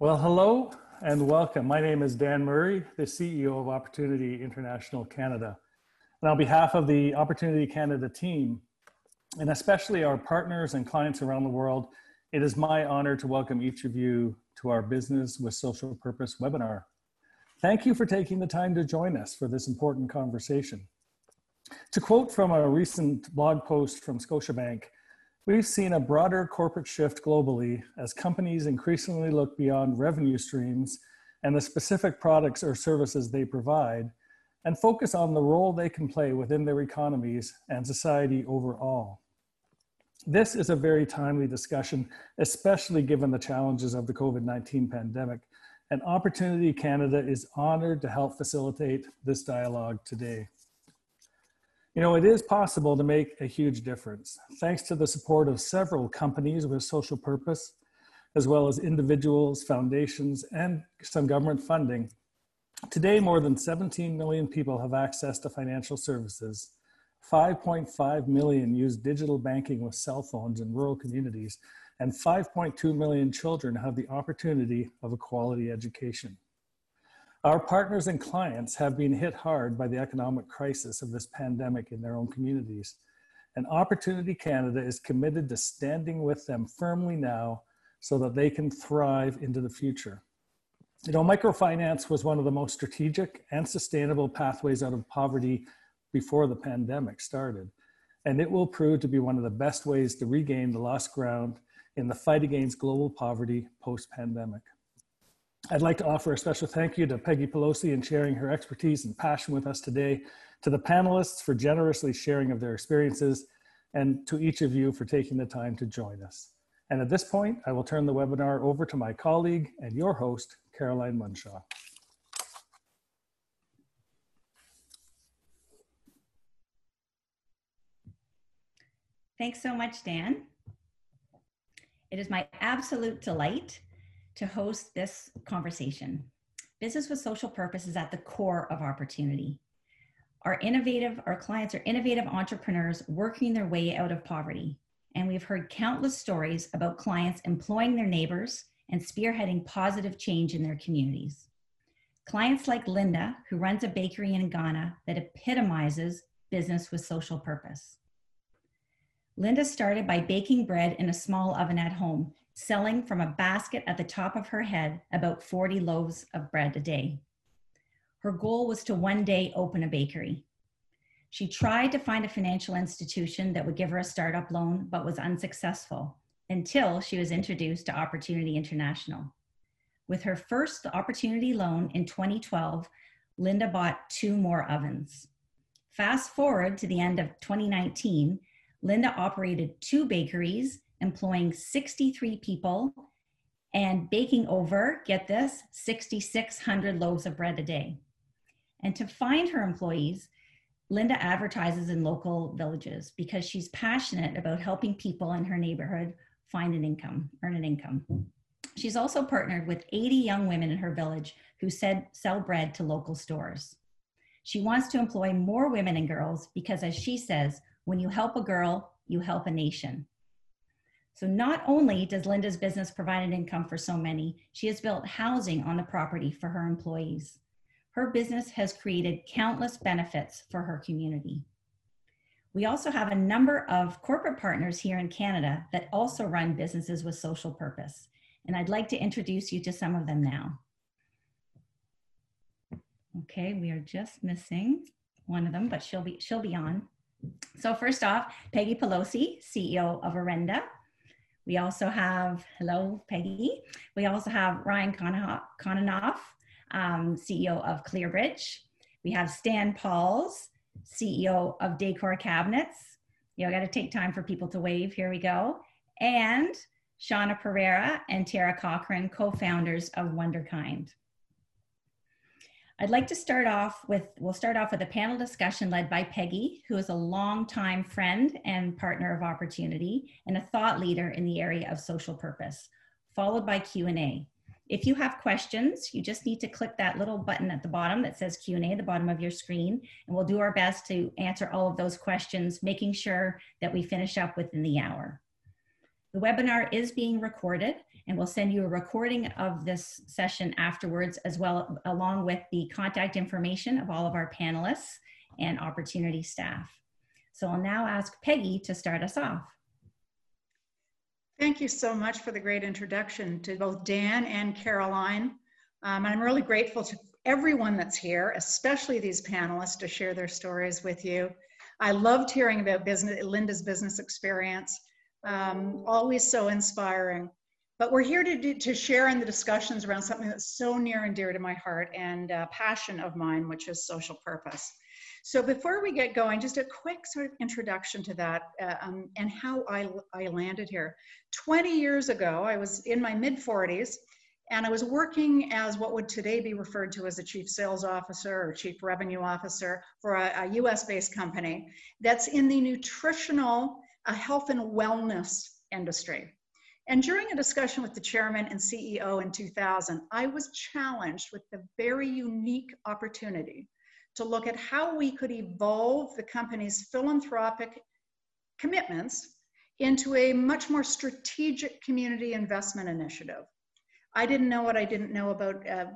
Well, hello and welcome. My name is Dan Murray, the CEO of Opportunity International Canada. And on behalf of the Opportunity Canada team, and especially our partners and clients around the world, it is my honor to welcome each of you to our Business with Social Purpose webinar. Thank you for taking the time to join us for this important conversation. To quote from a recent blog post from Scotiabank, We've seen a broader corporate shift globally as companies increasingly look beyond revenue streams and the specific products or services they provide and focus on the role they can play within their economies and society overall. This is a very timely discussion, especially given the challenges of the COVID 19 pandemic, and Opportunity Canada is honored to help facilitate this dialogue today. You know, it is possible to make a huge difference thanks to the support of several companies with social purpose, as well as individuals, foundations, and some government funding. Today, more than 17 million people have access to financial services. 5.5 million use digital banking with cell phones in rural communities, and 5.2 million children have the opportunity of a quality education. Our partners and clients have been hit hard by the economic crisis of this pandemic in their own communities. And Opportunity Canada is committed to standing with them firmly now so that they can thrive into the future. You know, microfinance was one of the most strategic and sustainable pathways out of poverty before the pandemic started. And it will prove to be one of the best ways to regain the lost ground in the fight against global poverty post pandemic. I'd like to offer a special thank you to Peggie Pelosi in sharing her expertise and passion with us today, to the panelists for generously sharing of their experiences, and to each of you for taking the time to join us. And at this point, I will turn the webinar over to my colleague and your host, Caroline Munshaw. Thanks so much, Dan. It is my absolute delight to host this conversation. Business with social purpose is at the core of opportunity. Our innovative, our clients are innovative entrepreneurs working their way out of poverty. And we've heard countless stories about clients employing their neighbors and spearheading positive change in their communities. Clients like Linda, who runs a bakery in Ghana that epitomizes business with social purpose. Linda started by baking bread in a small oven at home selling from a basket at the top of her head about 40 loaves of bread a day. Her goal was to one day open a bakery. She tried to find a financial institution that would give her a startup loan, but was unsuccessful until she was introduced to Opportunity International. With her first opportunity loan in 2012, Linda bought two more ovens. Fast forward to the end of 2019, Linda operated two bakeries employing 63 people and baking over, get this, 6,600 loaves of bread a day. And to find her employees, Linda advertises in local villages because she's passionate about helping people in her neighborhood find an income, earn an income. She's also partnered with 80 young women in her village who said sell bread to local stores. She wants to employ more women and girls because, as she says, when you help a girl, you help a nation. So not only does Linda's business provide an income for so many, she has built housing on the property for her employees. Her business has created countless benefits for her community. We also have a number of corporate partners here in Canada that also run businesses with social purpose. And I'd like to introduce you to some of them now. Okay, we are just missing one of them, but she'll be, she'll be on. So first off, Peggie Pelosi, CEO of Orenda. We also have, hello, Peggie. We also have Ryan Kononoff, um, CEO of ClearBridge. We have Stan Pauls, CEO of Decor Cabinets. You know, got to take time for people to wave. Here we go. And Shawna Pereira and Tara Cochrane, co-founders of Wonderkind. I'd like to start off with, we'll start off with a panel discussion led by Peggie, who is a longtime friend and partner of Opportunity and a thought leader in the area of social purpose, followed by Q&A. If you have questions, you just need to click that little button at the bottom that says Q&A at the bottom of your screen, and we'll do our best to answer all of those questions, making sure that we finish up within the hour. The webinar is being recorded and we'll send you a recording of this session afterwards as well along with the contact information of all of our panelists and opportunity staff. So I'll now ask Peggie to start us off. Thank you so much for the great introduction to both Dan and Caroline. Um, I'm really grateful to everyone that's here, especially these panelists, to share their stories with you. I loved hearing about business, Linda's business experience. Um, always so inspiring. But we're here to, do, to share in the discussions around something that's so near and dear to my heart and passion of mine, which is social purpose. So before we get going, just a quick sort of introduction to that uh, um, and how I, I landed here. 20 years ago, I was in my mid 40s and I was working as what would today be referred to as a chief sales officer or chief revenue officer for a, a US based company that's in the nutritional uh, health and wellness industry. And during a discussion with the chairman and CEO in 2000, I was challenged with the very unique opportunity to look at how we could evolve the company's philanthropic commitments into a much more strategic community investment initiative. I didn't know what I didn't know about uh,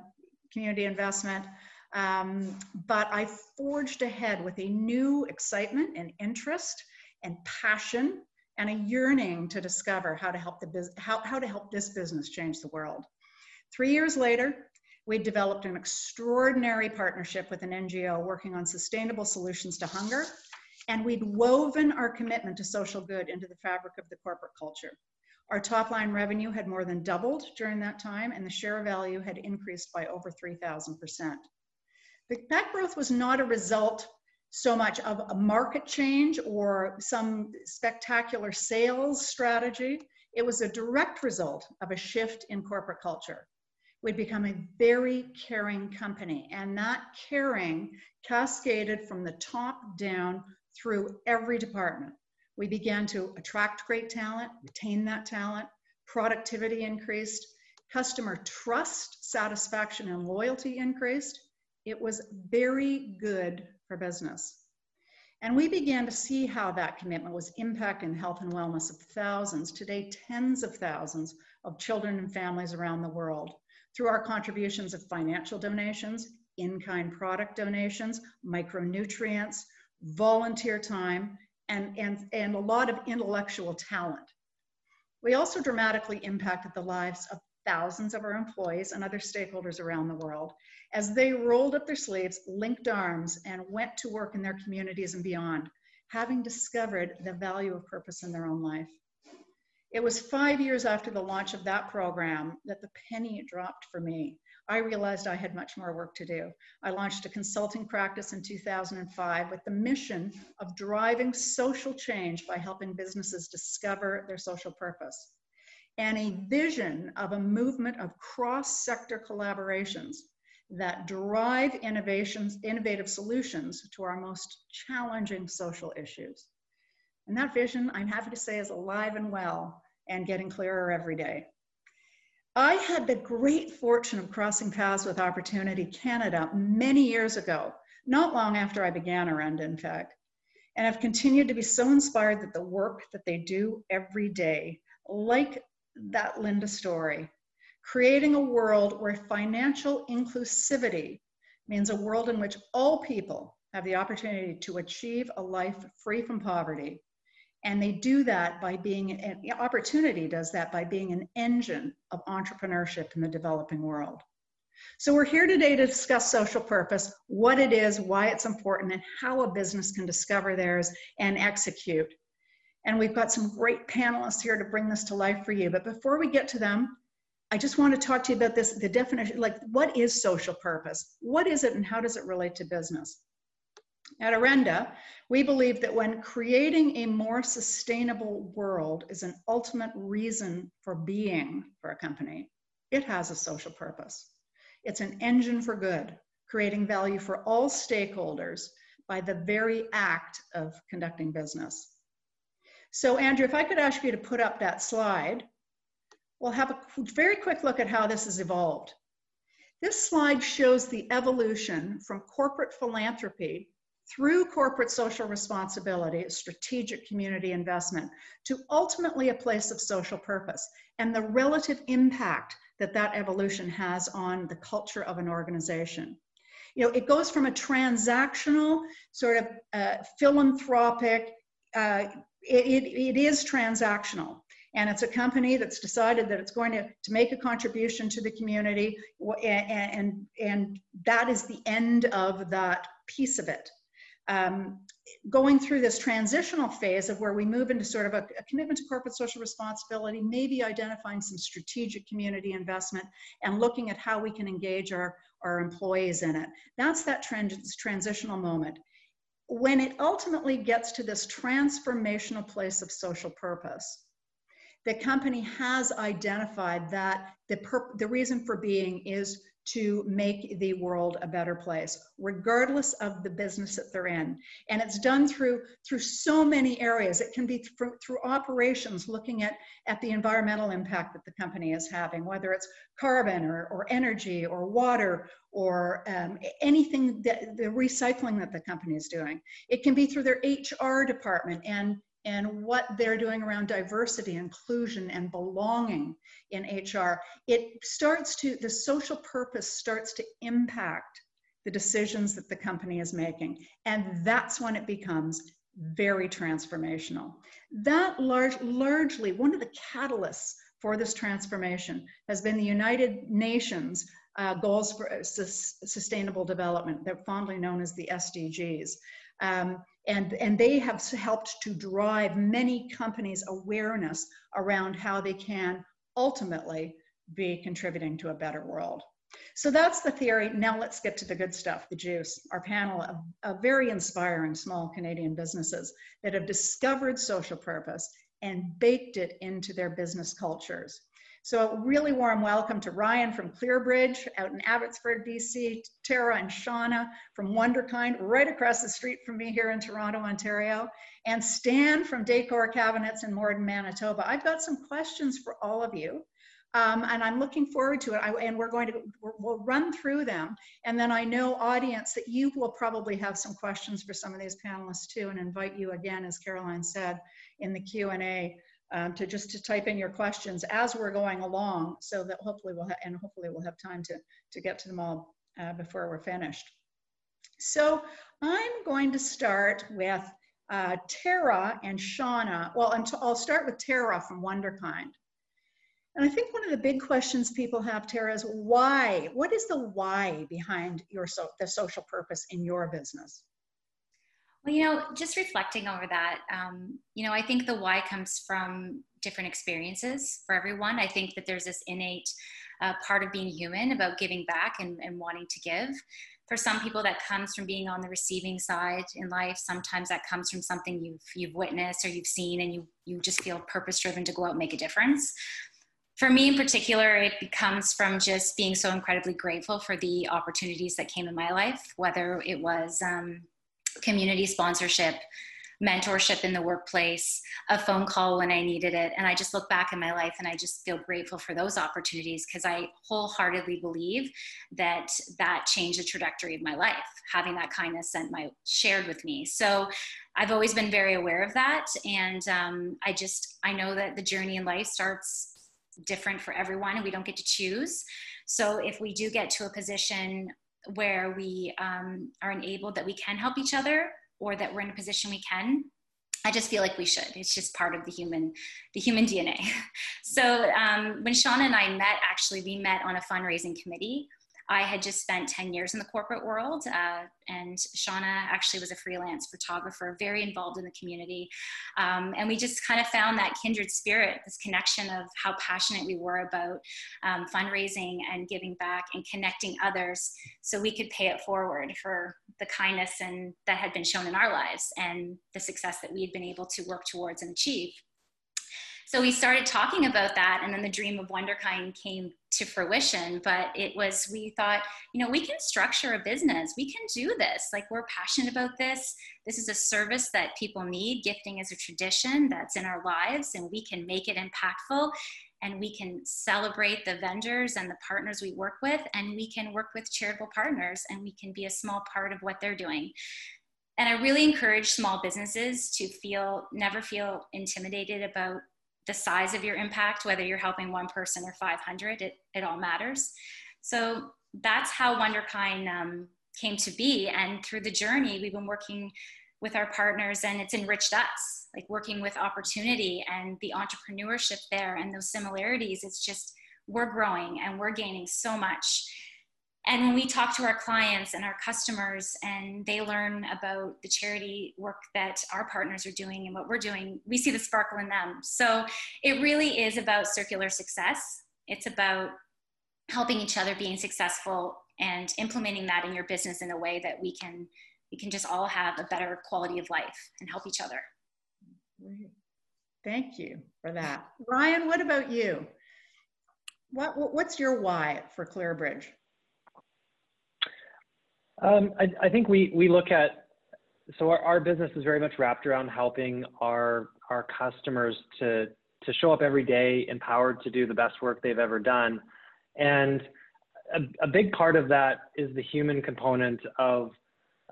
community investment, um, but I forged ahead with a new excitement and interest and passion and a yearning to discover how to help the bus- how, how to help this business change the world. Three years later, we developed an extraordinary partnership with an NGO working on sustainable solutions to hunger, and we'd woven our commitment to social good into the fabric of the corporate culture. Our top line revenue had more than doubled during that time, and the share value had increased by over 3,000%. That growth was not a result so much of a market change or some spectacular sales strategy. It was a direct result of a shift in corporate culture. We'd become a very caring company, and that caring cascaded from the top down through every department. We began to attract great talent, retain that talent, productivity increased, customer trust, satisfaction, and loyalty increased. It was very good for business. And we began to see how that commitment was impacting the health and wellness of thousands, today tens of thousands of children and families around the world through our contributions of financial donations, in-kind product donations, micronutrients, volunteer time, and, and, and a lot of intellectual talent. We also dramatically impacted the lives of thousands of our employees and other stakeholders around the world as they rolled up their sleeves, linked arms, and went to work in their communities and beyond, having discovered the value of purpose in their own life. It was five years after the launch of that program that the penny dropped for me I realized I had much more work to do. I launched a consulting practice in 2005 with the mission of driving social change by helping businesses discover their social purpose and a vision of a movement of cross sector collaborations that drive innovations, innovative solutions to our most challenging social issues. And that vision, I'm happy to say, is alive and well and getting clearer every day. I had the great fortune of crossing paths with Opportunity Canada many years ago, not long after I began Orenda, in fact, and have continued to be so inspired that the work that they do every day, like that Linda story, creating a world where financial inclusivity means a world in which all people have the opportunity to achieve a life free from poverty and they do that by being, an opportunity does that by being an engine of entrepreneurship in the developing world. So we're here today to discuss social purpose, what it is, why it's important, and how a business can discover theirs and execute. And we've got some great panelists here to bring this to life for you. But before we get to them, I just want to talk to you about this, the definition, like what is social purpose? What is it and how does it relate to business? At Orenda, we believe that when creating a more sustainable world is an ultimate reason for being for a company, it has a social purpose. It's an engine for good, creating value for all stakeholders by the very act of conducting business. So, Andrew, if I could ask you to put up that slide, we'll have a very quick look at how this has evolved. This slide shows the evolution from corporate philanthropy through corporate social responsibility, strategic community investment, to ultimately a place of social purpose and the relative impact that that evolution has on the culture of an organization. You know, it goes from a transactional sort of uh, philanthropic, uh, it, it, it is transactional and it's a company that's decided that it's going to, to make a contribution to the community and, and, and that is the end of that piece of it um, going through this transitional phase of where we move into sort of a, a, commitment to corporate social responsibility, maybe identifying some strategic community investment and looking at how we can engage our, our employees in it. That's that trans transitional moment. When it ultimately gets to this transformational place of social purpose, the company has identified that the, the reason for being is to make the world a better place regardless of the business that they're in. And it's done through through so many areas. It can be through, through operations looking at at the environmental impact that the company is having whether it's carbon or, or energy or water or um, anything that the recycling that the company is doing. It can be through their hr department and and what they're doing around diversity, inclusion, and belonging in HR, it starts to, the social purpose starts to impact the decisions that the company is making. And that's when it becomes very transformational. That large, largely, one of the catalysts for this transformation has been the United Nations uh, goals for uh, sustainable development, they're fondly known as the SDGs. Um, and, and they have helped to drive many companies' awareness around how they can ultimately be contributing to a better world. So that's the theory. Now let's get to the good stuff, the juice. Our panel of, of very inspiring small Canadian businesses that have discovered social purpose and baked it into their business cultures. So a really warm welcome to Ryan from Clearbridge out in Abbotsford, BC, Tara and Shawna from Wonderkind right across the street from me here in Toronto, Ontario, and Stan from Decor Cabinets in Morden, Manitoba. I've got some questions for all of you. Um, and I'm looking forward to it. I, and we're going to we'll run through them, and then I know audience that you will probably have some questions for some of these panelists too, and invite you again, as Caroline said, in the Q and A um, to just to type in your questions as we're going along so that hopefully we'll have, and hopefully we'll have time to, to get to them all uh, before we're finished. So I'm going to start with uh, Tara and Shawna. Well, I'll start with Tara from Wonderkind. And I think one of the big questions people have, Tara, is why? What is the why behind your so, the social purpose in your business? Well, you know, just reflecting over that, um, you know, I think the why comes from different experiences for everyone. I think that there's this innate uh, part of being human about giving back and, and wanting to give. For some people, that comes from being on the receiving side in life. Sometimes that comes from something you've you've witnessed or you've seen, and you you just feel purpose driven to go out and make a difference for me in particular, it comes from just being so incredibly grateful for the opportunities that came in my life, whether it was um, community sponsorship, mentorship in the workplace, a phone call when I needed it. And I just look back in my life and I just feel grateful for those opportunities because I wholeheartedly believe that that changed the trajectory of my life, having that kindness sent my shared with me. So I've always been very aware of that. And um, I just, I know that the journey in life starts different for everyone and we don't get to choose. So if we do get to a position where we um, are enabled that we can help each other or that we're in a position we can i just feel like we should. It's just part of the human the human dna so um, when sean and i met actually we met on a fundraising committee I had just spent 10 years in the corporate world, uh, and Shauna actually was a freelance photographer, very involved in the community. Um, and we just kind of found that kindred spirit, this connection of how passionate we were about um, fundraising and giving back and connecting others so we could pay it forward for the kindness and that had been shown in our lives and the success that we had been able to work towards and achieve. So we started talking about that, and then the dream of Wonderkind came to fruition. But it was, we thought, you know, we can structure a business, we can do this. Like, we're passionate about this. This is a service that people need. Gifting is a tradition that's in our lives, and we can make it impactful and we can celebrate the vendors and the partners we work with and we can work with charitable partners and we can be a small part of what they're doing and I really encourage small businesses to feel, never feel intimidated about the size of your impact, whether you're helping one person or 500, it, it all matters. So that's how Wonderkind um, came to be. And through the journey, we've been working with our partners and it's enriched us, like working with opportunity and the entrepreneurship there and those similarities. It's just, we're growing and we're gaining so much and when we talk to our clients and our customers and they learn about the charity work that our partners are doing and what we're doing we see the sparkle in them. So it really is about circular success. It's about helping each other being successful and implementing that in your business in a way that we can we can just all have a better quality of life and help each other. Thank you for that. Ryan what about you? What, what's your why for clearbridge um, I, I, think we we look at so our, our business is very much wrapped around helping our our customers to to show up every day empowered to do the best work they've ever done, and a, a big part of that is the human component of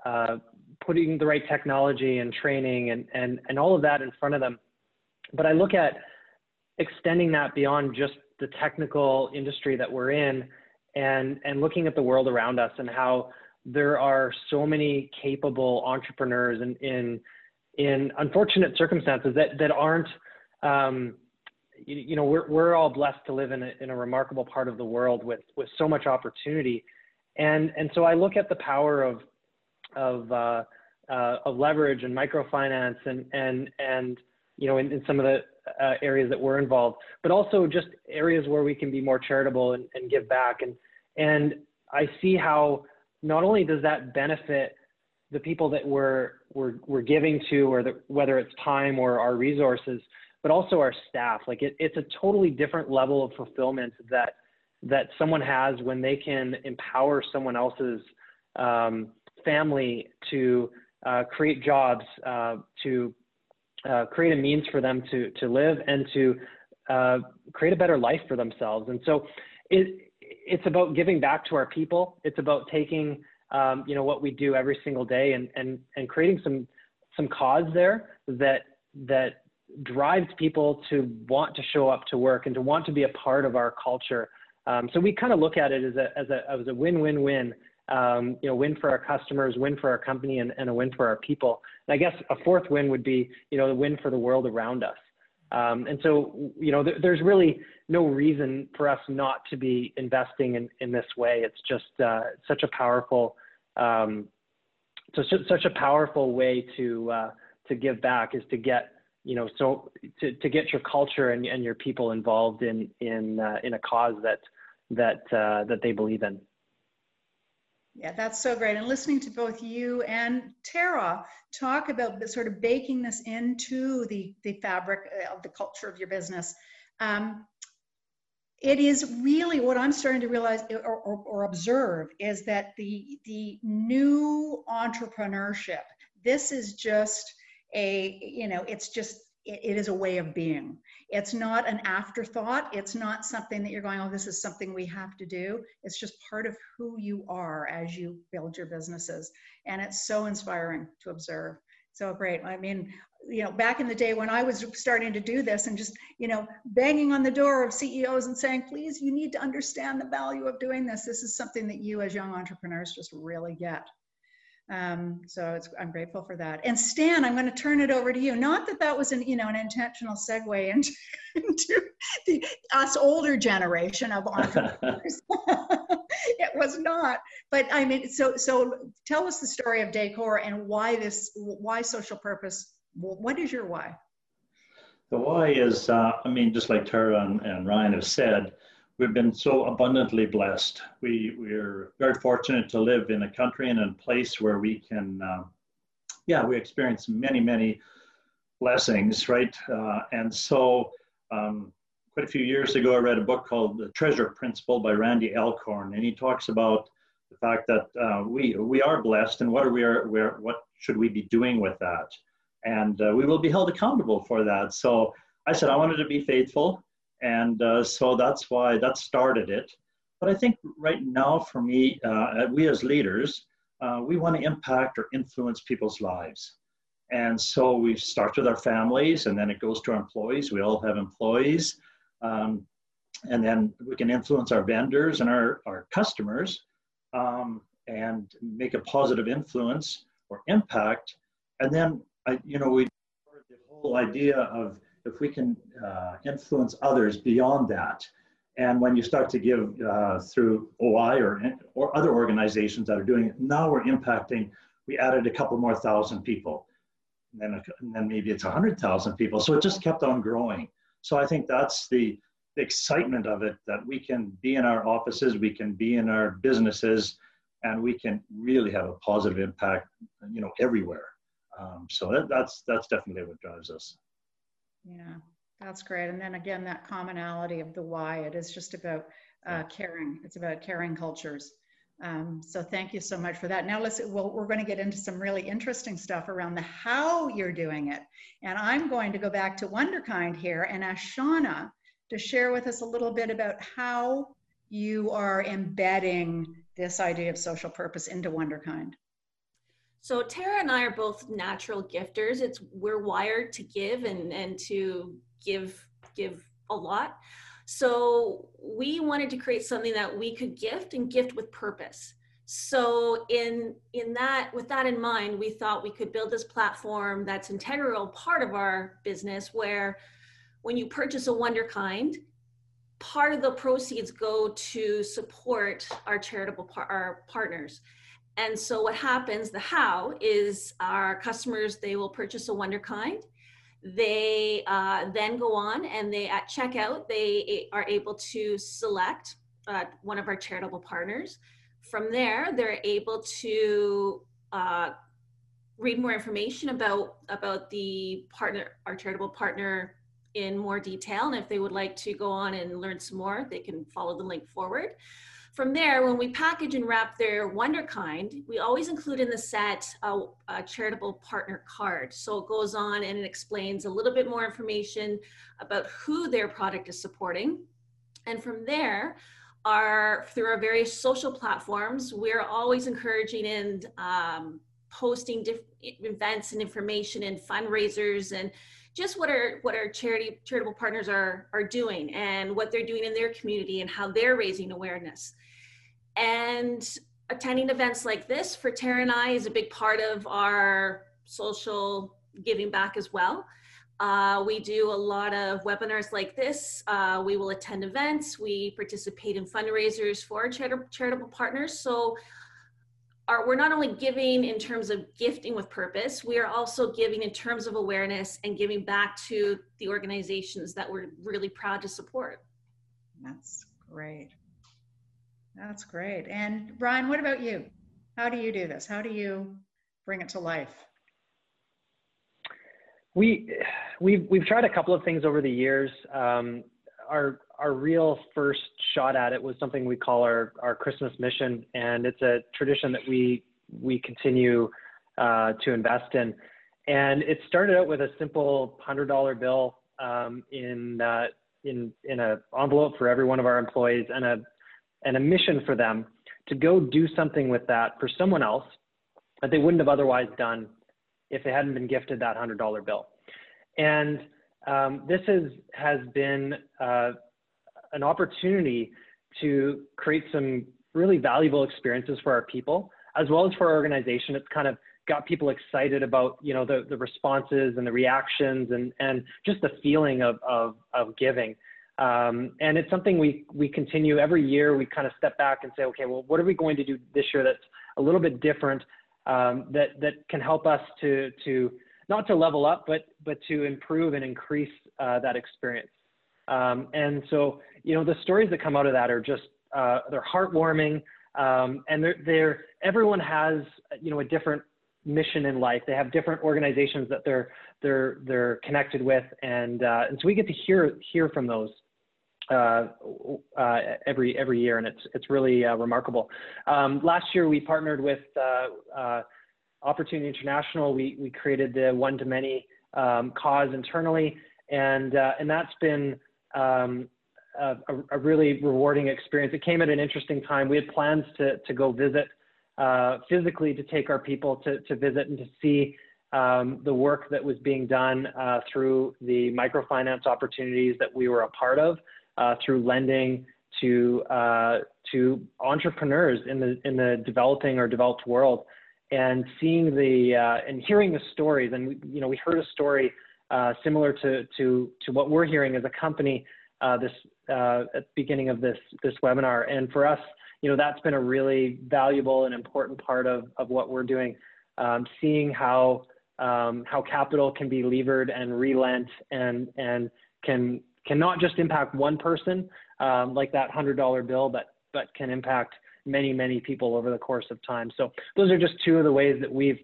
uh, putting the right technology and training and, and and all of that in front of them. But I look at extending that beyond just the technical industry that we're in and and looking at the world around us and how there are so many capable entrepreneurs in in, in unfortunate circumstances that that aren't um, you, you, know we're, we're all blessed to live in a, in a remarkable part of the world with with so much opportunity. And and so I look at the power of of uh, uh, of leverage and microfinance and and and you know in, in some of the uh, areas that we're involved, but also just areas where we can be more charitable and, and give back. And and I see how not only does that benefit the people that we're, we're, we're giving to, or the, whether it's time or our resources, but also our staff. Like it, it's a totally different level of fulfillment that, that someone has when they can empower someone else's um, family to uh, create jobs, uh, to uh, create a means for them to, to live and to uh, create a better life for themselves. And so it, it's about giving back to our people. It's about taking, um, you know, what we do every single day and, and, and creating some, some cause there that, that drives people to want to show up to work and to want to be a part of our culture. Um, so we kind of look at it as a, as a, as a win-win-win, um, you know, win for our customers, win for our company, and, and a win for our people. And I guess a fourth win would be, you know, the win for the world around us. Um, and so, you know, th- there's really no reason for us not to be investing in, in this way. It's just uh, such a powerful, um, so, such a powerful way to uh, to give back is to get, you know, so to, to get your culture and, and your people involved in in uh, in a cause that that uh, that they believe in. Yeah, that's so great. And listening to both you and Tara talk about sort of baking this into the, the fabric of the culture of your business, um, it is really what I'm starting to realize or, or, or, observe is that the, the new entrepreneurship, this is just a, you know, it's just it, it is a way of being. It's not an afterthought. It's not something that you're going, oh, this is something we have to do. It's just part of who you are as you build your businesses. And it's so inspiring to observe. So great. I mean, you know, back in the day when I was starting to do this and just, you know, banging on the door of CEOs and saying, please, you need to understand the value of doing this. This is something that you as young entrepreneurs just really get. Um, so I'm grateful for that. And Stan, I'm going to turn it over to you. Not that that was an, you know, an intentional segue into, into the us older generation of entrepreneurs. it was not. But I mean, so so tell us the story of Decor and why this, why social purpose. What is your why? The why is, uh, I mean, just like Tara and, and Ryan have said, we've been so abundantly blessed. We we're very fortunate to live in a country and a place where we can, uh, yeah, we experience many many blessings, right? Uh, and so, um, quite a few years ago, I read a book called The Treasure Principle by Randy Alcorn, and he talks about the fact that uh, we we are blessed, and what are we are where what should we be doing with that? And uh, we will be held accountable for that. So I said I wanted to be faithful and uh, so that's why that started it. But I think right now for me, uh, we as leaders, uh, we want to impact or influence people's lives. And so we start with our families and then it goes to our employees. We all have employees. Um, and then we can influence our vendors and our, our customers um, and make a positive influence or impact. And then, I, you know, we the whole idea of if we can uh, influence others beyond that. And when you start to give uh, through OI or, or other organizations that are doing it, now we're impacting, we added a couple more thousand people. And then, and then maybe it's 100,000 people. So it just kept on growing. So I think that's the, the excitement of it that we can be in our offices, we can be in our businesses, and we can really have a positive impact, you know, everywhere. Um, so that, that's that's definitely what drives us. Yeah, that's great. And then again, that commonality of the why. It is just about uh, caring. It's about caring cultures. Um, so thank you so much for that. Now let's, well, we're going to get into some really interesting stuff around the how you're doing it. And I'm going to go back to Wonderkind here and ask Shawna to share with us a little bit about how you are embedding this idea of social purpose into Wonderkind. So Tara and I are both natural gifters. It's we're wired to give and and to give give a lot. So we wanted to create something that we could gift and gift with purpose. So in in that with that in mind, we thought we could build this platform that's integral part of our business where when you purchase a Wonderkind, part of the proceeds go to support our charitable par- our partners. And so what happens, the how, is our customers, they will purchase a Wonderkind they uh, then go on and they at checkout they are able to select uh, one of our charitable partners. From there they're able to uh, read more information about about the partner our charitable partner in more detail and if they would like to go on and learn some more they can follow the link forward from there, when we package and wrap their Wonderkind, we always include in the set a, a, charitable partner card. So it goes on and it explains a little bit more information about who their product is supporting. And from there, our through our various social platforms, we're always encouraging and um, posting events and information and fundraisers and just what our what our charity charitable partners are are doing and what they're doing in their community and how they're raising awareness. And attending events like this for Tara and I is a big part of our social giving back as well. Uh, we do a lot of webinars like this. Uh, we will attend events. We participate in fundraisers for our char- charitable partners. So our, we're not only giving in terms of gifting with purpose, we are also giving in terms of awareness and giving back to the organizations that we're really proud to support. That's great. That's great. And Ryan, what about you? How do you do this? How do you bring it to life? We we've we've tried a couple of things over the years. Um, our our real first shot at it was something we call our our Christmas mission, and it's a tradition that we we continue uh, to invest in. And it started out with a simple hundred dollar bill um, in uh, in in an envelope for every one of our employees, and a and a mission for them to go do something with that for someone else that they wouldn't have otherwise done if they hadn't been gifted that hundred dollar bill. And um, this is, has been uh, an opportunity to create some really valuable experiences for our people, as well as for our organization. It's kind of got people excited about you know the, the responses and the reactions and, and just the feeling of, of, of giving. Um, and it's something we, we continue every year. We kind of step back and say, okay, well, what are we going to do this year that's a little bit different um, that, that can help us to, to not to level up, but, but to improve and increase uh, that experience. Um, and so, you know, the stories that come out of that are just, uh, they're heartwarming. Um, and they're, they're, everyone has, you know, a different mission in life. They have different organizations that they're, they're, they're connected with. And, uh, and so we get to hear, hear from those uh, uh, every every year, and it's it's really uh, remarkable. Um, last year, we partnered with uh, uh, Opportunity International. We we created the one to many um, cause internally, and uh, and that's been um, a, a, really rewarding experience. It came at an interesting time. We had plans to to go visit uh, physically to take our people to, to visit and to see um, the work that was being done uh, through the microfinance opportunities that we were a part of, uh, through lending to uh, to entrepreneurs in the in the developing or developed world, and seeing the uh, and hearing the stories. And you know, we heard a story uh, similar to to to what we're hearing as a company uh, this at the beginning of this this webinar. And for us, you know, that's been a really valuable and important part of of what we're doing. Um, seeing how um, how capital can be levered and relent and and can can not just impact one person um, like that hundred dollar bill, but but can impact many many people over the course of time. So those are just two of the ways that we've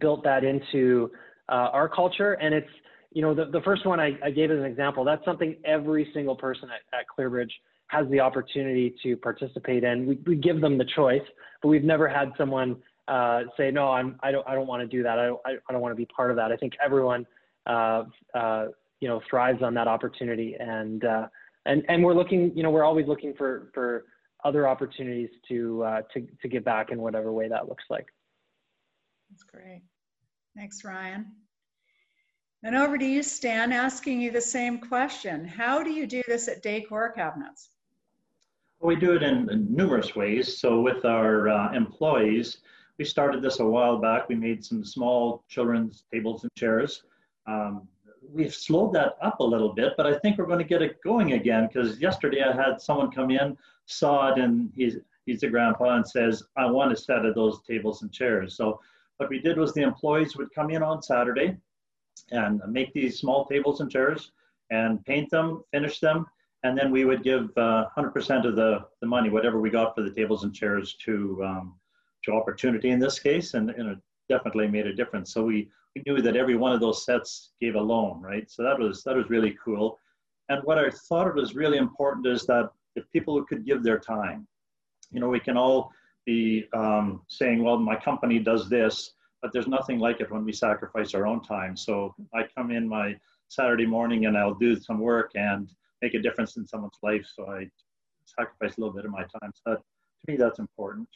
built that into uh, our culture, and it's you know the, the first one I, I gave as an example. That's something every single person at, at ClearBridge has the opportunity to participate in. We, we give them the choice, but we've never had someone uh, say, no, I'm, I don't, I don't want to do that. I don't, I, don't want to be part of that. I think everyone, uh, uh, you know, thrives on that opportunity. And, uh, and, and we're looking, you know, we're always looking for, for other opportunities to, uh, to, to give back in whatever way that looks like. That's great. Thanks, Ryan. And over to you, Stan, asking you the same question. How do you do this at Decor Cabinets? Well, we do it in, in numerous ways. So with our uh, employees, we started this a while back. We made some small children's tables and chairs. Um, we've slowed that up a little bit, but I think we're going to get it going again because yesterday I had someone come in, saw it, and he's he's a grandpa and says, "I want a set of those tables and chairs." So what we did was the employees would come in on Saturday and make these small tables and chairs and paint them, finish them, and then we would give uh, 100% of the, the money, whatever we got for the tables and chairs, to um, to opportunity in this case, and, and it definitely made a difference. So we, we knew that every one of those sets gave a loan, right? So that was that was really cool. And what I thought it was really important is that if people could give their time, you know, we can all be um, saying, well, my company does this, but there's nothing like it when we sacrifice our own time. So I come in my Saturday morning and I'll do some work and make a difference in someone's life. So I sacrifice a little bit of my time. So that, to me, that's important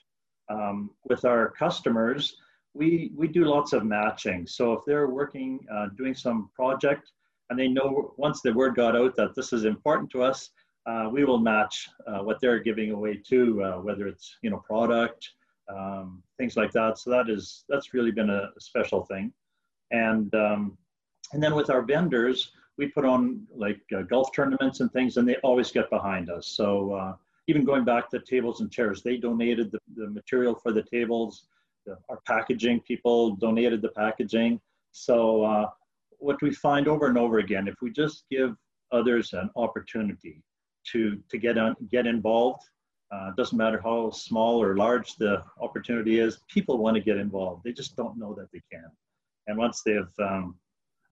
um, with our customers, we, we do lots of matching. So if they're working, uh, doing some project, and they know once the word got out that this is important to us, uh, we will match uh, what they're giving away too, uh, whether it's you know product, um, things like that. So that is that's really been a, special thing, and um, and then with our vendors, we put on like uh, golf tournaments and things, and they always get behind us. So uh, even going back to tables and chairs, they donated the, the material for the tables. The, our packaging people donated the packaging. So uh, what we find over and over again, if we just give others an opportunity to to get on get involved, uh, doesn't matter how small or large the opportunity is, people want to get involved. They just don't know that they can. And once they've um,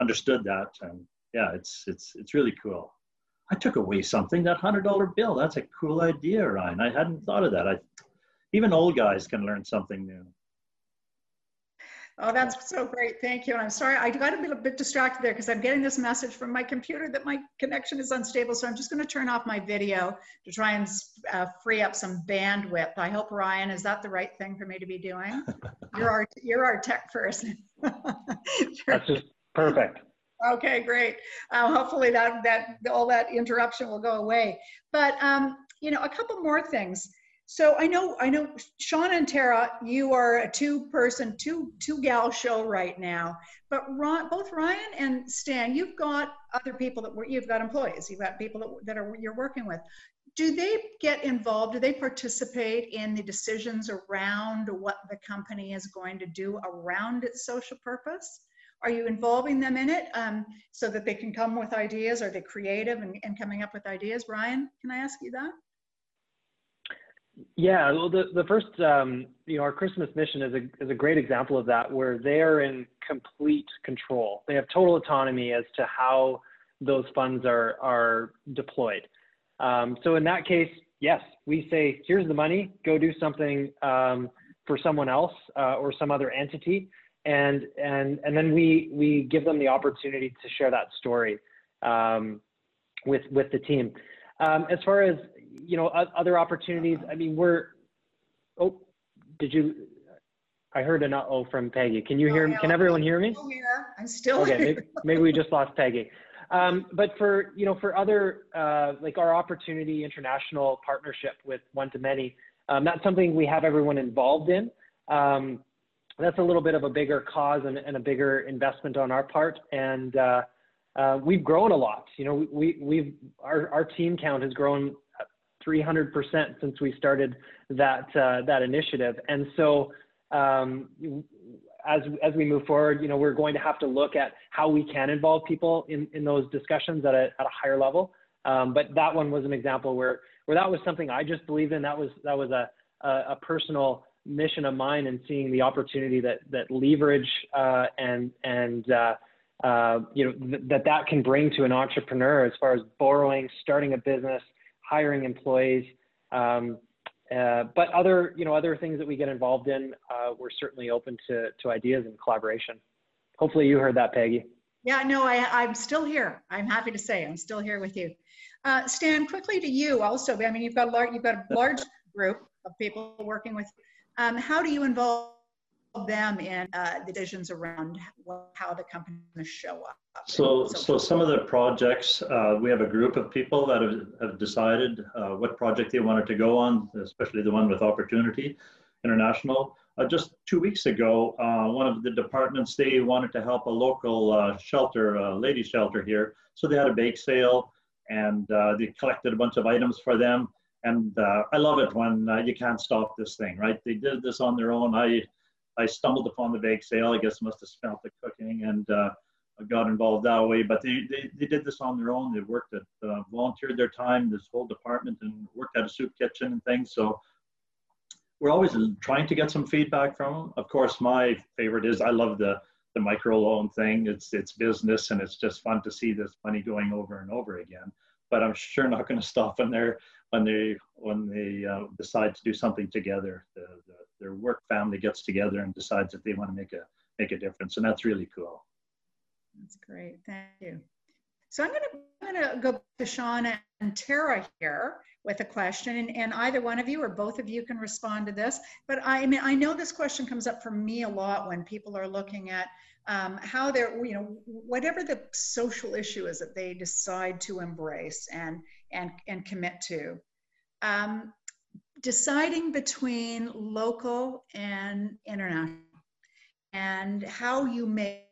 understood that, and yeah, it's it's it's really cool. I took away something, that $100 bill. That's a cool idea, Ryan. I hadn't thought of that. I, even old guys can learn something new. Oh, that's so great. Thank you. And I'm sorry, I got a little bit distracted there because I'm getting this message from my computer that my connection is unstable. So I'm just going to turn off my video to try and uh, free up some bandwidth. I hope, Ryan, is that the right thing for me to be doing? You're our, you're our tech person. that's just perfect. Okay, great. Uh, hopefully that that all that interruption will go away. But um, you know, a couple more things. So I know I know Sean and Tara, you are a two-person, two two gal show right now. But Ron, both Ryan and Stan, you've got other people that were, you've got employees, you've got people that, that are you're working with. Do they get involved? Do they participate in the decisions around what the company is going to do around its social purpose? Are you involving them in it um, so that they can come with ideas? Are they creative and, and coming up with ideas? Ryan, can I ask you that? Yeah, well, the, the first, um, you know, our Christmas mission is a, is a great example of that, where they are in complete control. They have total autonomy as to how those funds are, are deployed. Um, so in that case, yes, we say, here's the money, go do something um, for someone else uh, or some other entity and and and then we we give them the opportunity to share that story um, with with the team. Um, as far as you know, other opportunities. I mean, we're oh, did you? I heard an uh-oh from Peggie. Can you Oh, hear me? Can everyone hear me? I'm still here. I'm still Okay, here. maybe, maybe we just lost Peggie. Um, but for you know, for other uh, like our opportunity international partnership with One to Many, um, that's something we have everyone involved in. Um, that's a little bit of a bigger cause and, and a bigger investment on our part, and uh, uh, we've grown a lot. You know, we we've our our team count has grown 300% since we started that uh, that initiative, and so um, as as we move forward, you know, we're going to have to look at how we can involve people in in those discussions at a at a higher level. Um, but that one was an example where where that was something I just believed in. That was that was a a, a personal mission of mine and seeing the opportunity that that leverage uh, and and uh, uh, you know th- that that can bring to an entrepreneur as far as borrowing, starting a business, hiring employees. Um, uh, but other, you know, other things that we get involved in, uh, we're certainly open to, to ideas and collaboration. Hopefully you heard that, Peggie. Yeah, no, I, I'm still here. I'm happy to say I'm still here with you. Uh, Stan, quickly to you also. I mean, you've got a large, you've got a large group of people working with. Um, how do you involve them in uh, the decisions around how the company is show up? So, And so some of the projects, uh, we have a group of people that have, have decided uh, what project they wanted to go on, especially the one with Opportunity International. Uh, just two weeks ago, uh, one of the departments, they wanted to help a local uh, shelter, uh, lady shelter here. So they had a bake sale and they collected a bunch of items for them. And I love it when you can't stop this thing, right? They did this on their own. I, I stumbled upon the bake sale. I guess must have smelled the cooking and uh, got involved that way. But they, they, they did this on their own. They worked at, uh, volunteered their time, this whole department, and worked at a soup kitchen and things. So we're always trying to get some feedback from them. Of course, my favorite is I love the the micro loan thing. It's it's business and it's just fun to see this money going over and over again. But I'm sure not going to stop when they're when they when they uh, decide to do something together. The, the, their work family gets together and decides that they want to make a make a difference, and that's really cool. That's great. Thank you. So I'm going to I'm going to go to Shawna and Tara here with a question, and, and either one of you or both of you can respond to this. But I mean, I know this question comes up for me a lot when people are looking at um, how they're, you know, whatever the social issue is that they decide to embrace and and and commit to. Um, deciding between local and international and how you make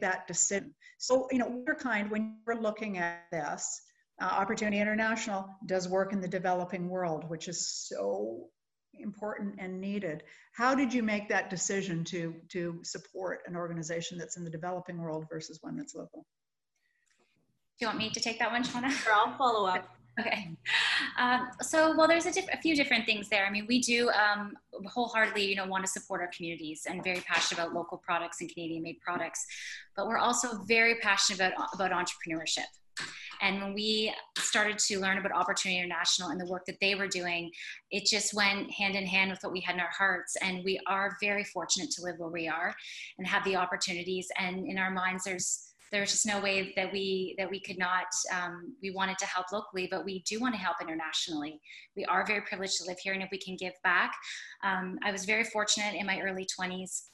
that decision. So, you know, we're kind when we're looking at this, uh, Opportunity International does work in the developing world, which is so important and needed. How did you make that decision to to support an organization that's in the developing world versus one that's local? Do you want me to take that one, Shawna? Sure, I'll follow up. Okay. Um, so, well, there's a, diff- a, few different things there. I mean, we do um, wholeheartedly, you know, want to support our communities and very passionate about local products and Canadian-made products, but we're also very passionate about about entrepreneurship. And when we started to learn about Opportunity International and the work that they were doing, it just went hand in hand with what we had in our hearts. And we are very fortunate to live where we are and have the opportunities. And in our minds, there's there's just no way that we that we could not um, we wanted to help locally but we do want to help internationally. We are very privileged to live here and if we can give back um, i was very fortunate in my early 20s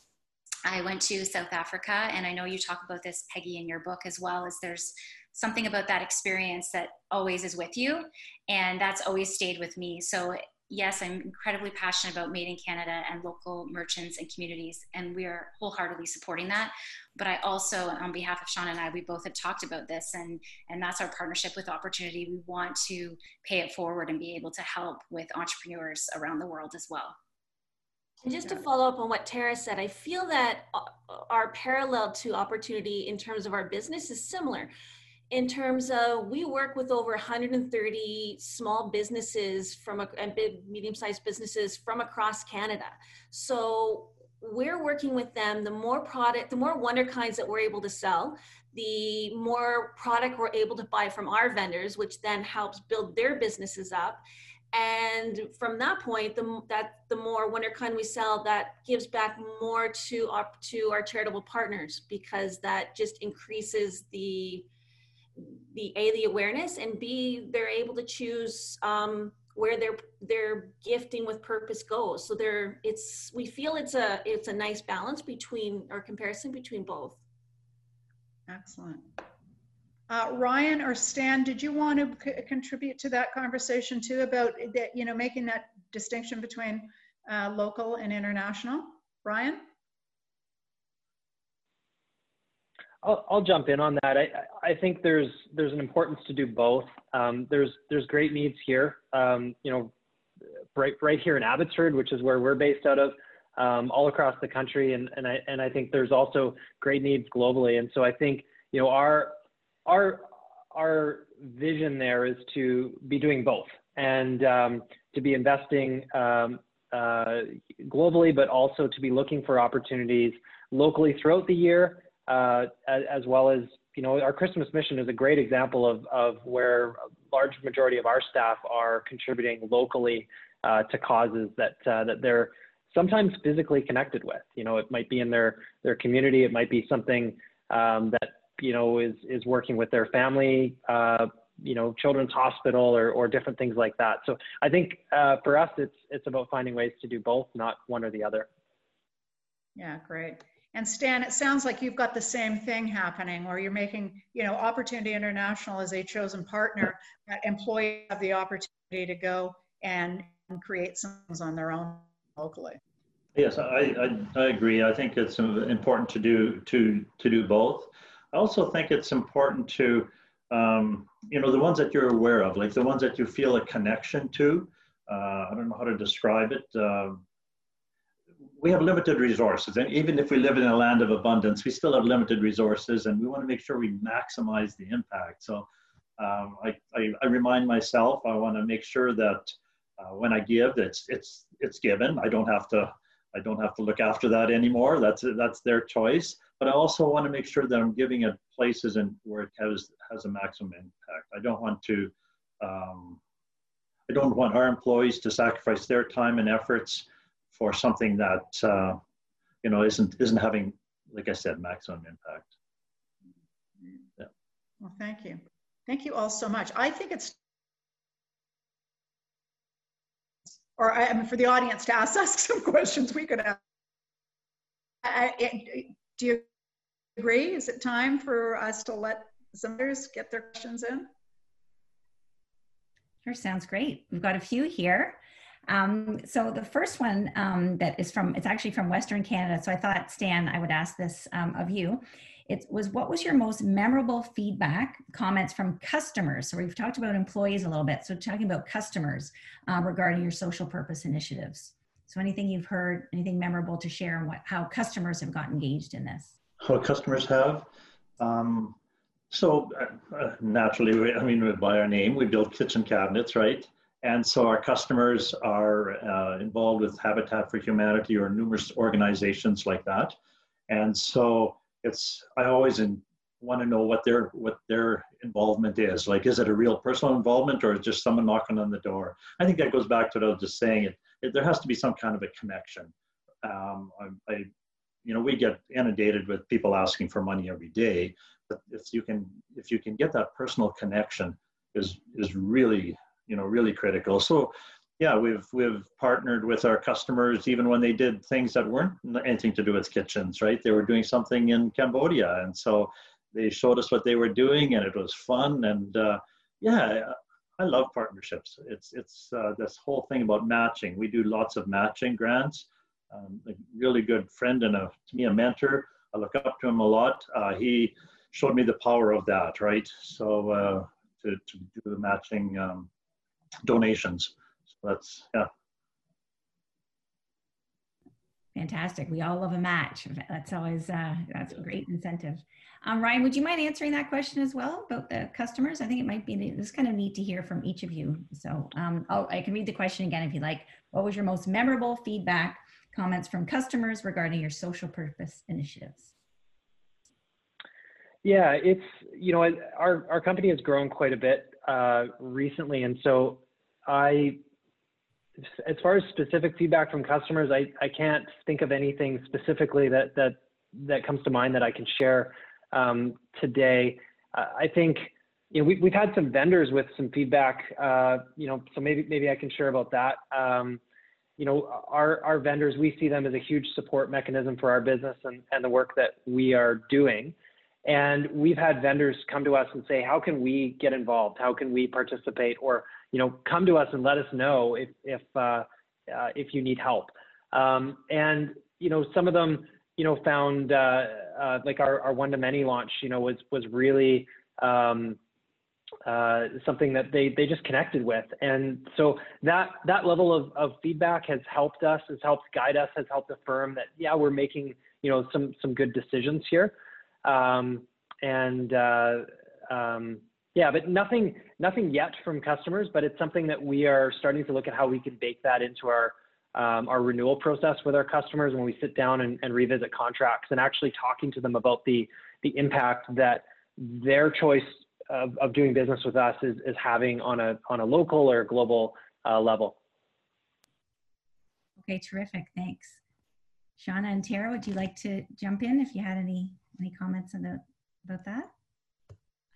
i went to south africa and i know you talk about this Peggie in your book as well as there's something about that experience that always is with you and that's always stayed with me. So yes, I'm incredibly passionate about Made in Canada and local merchants and communities, and we are wholeheartedly supporting that. But I also, on behalf of Shawna and I, we both have talked about this, and and that's our partnership with Opportunity. We want to pay it forward and be able to help with entrepreneurs around the world as well. And just to follow up on what Tara said, I feel that uh, our parallel to Opportunity in terms of our business is similar in terms of we work with over 130 small businesses from a, and big medium-sized businesses from across canada. So we're working with them the more product the more Wonderkinds that we're able to sell the more product we're able to buy from our vendors which then helps build their businesses up. And from that point the that the more Wonderkind we sell that gives back more to our to our charitable partners because that just increases the the a the awareness and b they're able to choose um, where their their gifting with purpose goes. So there, it's we feel it's a it's a nice balance between or comparison between both. Excellent. Uh, Ryan or Stan, did you want to contribute to that conversation too about that, you know, making that distinction between uh, local and international? Ryan? I'll, I'll jump in on that. I, I think there's there's an importance to do both. Um, there's there's great needs here. Um, you know, right right here in Abbotsford, which is where we're based out of, um, all across the country, and and I and I think there's also great needs globally. And so I think you know our our our vision there is to be doing both and um, to be investing um, uh, globally, but also to be looking for opportunities locally throughout the year uh, as, well as you know our Christmas mission is a great example of, of where a large majority of our staff are contributing locally uh, to causes that uh, that they're sometimes physically connected with. You know, it might be in their their community, it might be something um, that you know is is working with their family. Uh, you know, children's hospital or, or different things like that. So I think uh, for us, it's it's about finding ways to do both, not one or the other. Yeah, great. And Stan, it sounds like you've got the same thing happening where you're making, you know, Opportunity International as a chosen partner, that employees have the opportunity to go and create things on their own locally. Yes, I, I, I, agree. I think it's important to do to to do both. I also think it's important to, um, you know, the ones that you're aware of, like the ones that you feel a connection to. Uh, I don't know how to describe it. Uh, we have limited resources. And even if we live in a land of abundance, we still have limited resources and we want to make sure we maximize the impact. So um, I, I, I, remind myself, I want to make sure that uh, when I give, it's, it's, it's given. I don't have to, I don't have to look after that anymore. That's, that's their choice. But I also want to make sure that I'm giving it places and where it has, has a maximum impact. I don't want to, um, I don't want our employees to sacrifice their time and efforts for something that uh, you know isn't isn't having, like I said, maximum impact. Yeah. Well, thank you, thank you all so much. I think it's or I mean, for the audience to ask us some questions we could ask. I, I, do you agree? Is it time for us to let some others get their questions in? Sure, sounds great. We've got a few here. Um, so the first one um, that is from, it's actually from Western Canada. So I thought, Stan, I would ask this um, of you. It was what was your most memorable feedback, comments from customers? So we've talked about employees a little bit. So talking about customers uh, regarding your social purpose initiatives. So anything you've heard, anything memorable to share and what, how customers have got engaged in this? How customers have? Um, so uh, uh naturally, I mean, by our name, we build kitchen cabinets, right? And so our customers are uh, involved with Habitat for Humanity or numerous organizations like that. And so it's, I always in, want to know what their, what their involvement is. Like, is it a real personal involvement or is just someone knocking on the door? I think that goes back to what I was just saying. It, it there has to be some kind of a connection. Um, I, I, you know, we get inundated with people asking for money every day, but if you can, if you can get that personal connection is, is really you know really critical. So yeah we've we've partnered with our customers even when they did things that weren't anything to do with kitchens right? They were doing something in cambodia and so they showed us what they were doing and it was fun and uh, yeah i love partnerships. It's it's uh, this whole thing about matching. We do lots of matching grants. Um, a really good friend and a to me a mentor i look up to him a lot. Uh, he showed me the power of that right? So uh, to, to do the matching um, donations. So that's, yeah. Fantastic. We all love a match. That's always, uh, that's a great incentive. Um, Ryan, would you mind answering that question as well about the customers? I think it might be, this kind of neat to hear from each of you. So um, oh, I can read the question again if you like. What was your most memorable feedback, comments from customers regarding your social purpose initiatives? Yeah, it's, you know, our, our company has grown quite a bit uh, recently. And so I, as far as specific feedback from customers, I, I can't think of anything specifically that, that, that comes to mind that I can share um, today. I think you know, we, we've had some vendors with some feedback, uh, you know, so maybe, maybe I can share about that. Um, you know, our, our vendors, we see them as a huge support mechanism for our business and, and the work that we are doing. And we've had vendors come to us and say, how can we get involved? How can we participate? Or, you know, come to us and let us know if, if, uh, uh, if you need help. Um, and, you know, some of them, you know, found uh, uh, like our, our one-to-many launch, you know, was, was really, um, uh, something that they they just connected with, and so that that level of, of feedback has helped us, has helped guide us, has helped affirm that yeah we're making you know some some good decisions here, um, and uh, um, yeah, but nothing nothing yet from customers, but it's something that we are starting to look at how we can bake that into our um, our renewal process with our customers when we sit down and, and revisit contracts and actually talking to them about the the impact that their choice of, of doing business with us is, is having on a, on a local or global uh, level. Okay, terrific. Thanks. Shawna and Tara, would you like to jump in if you had any any comments about about that?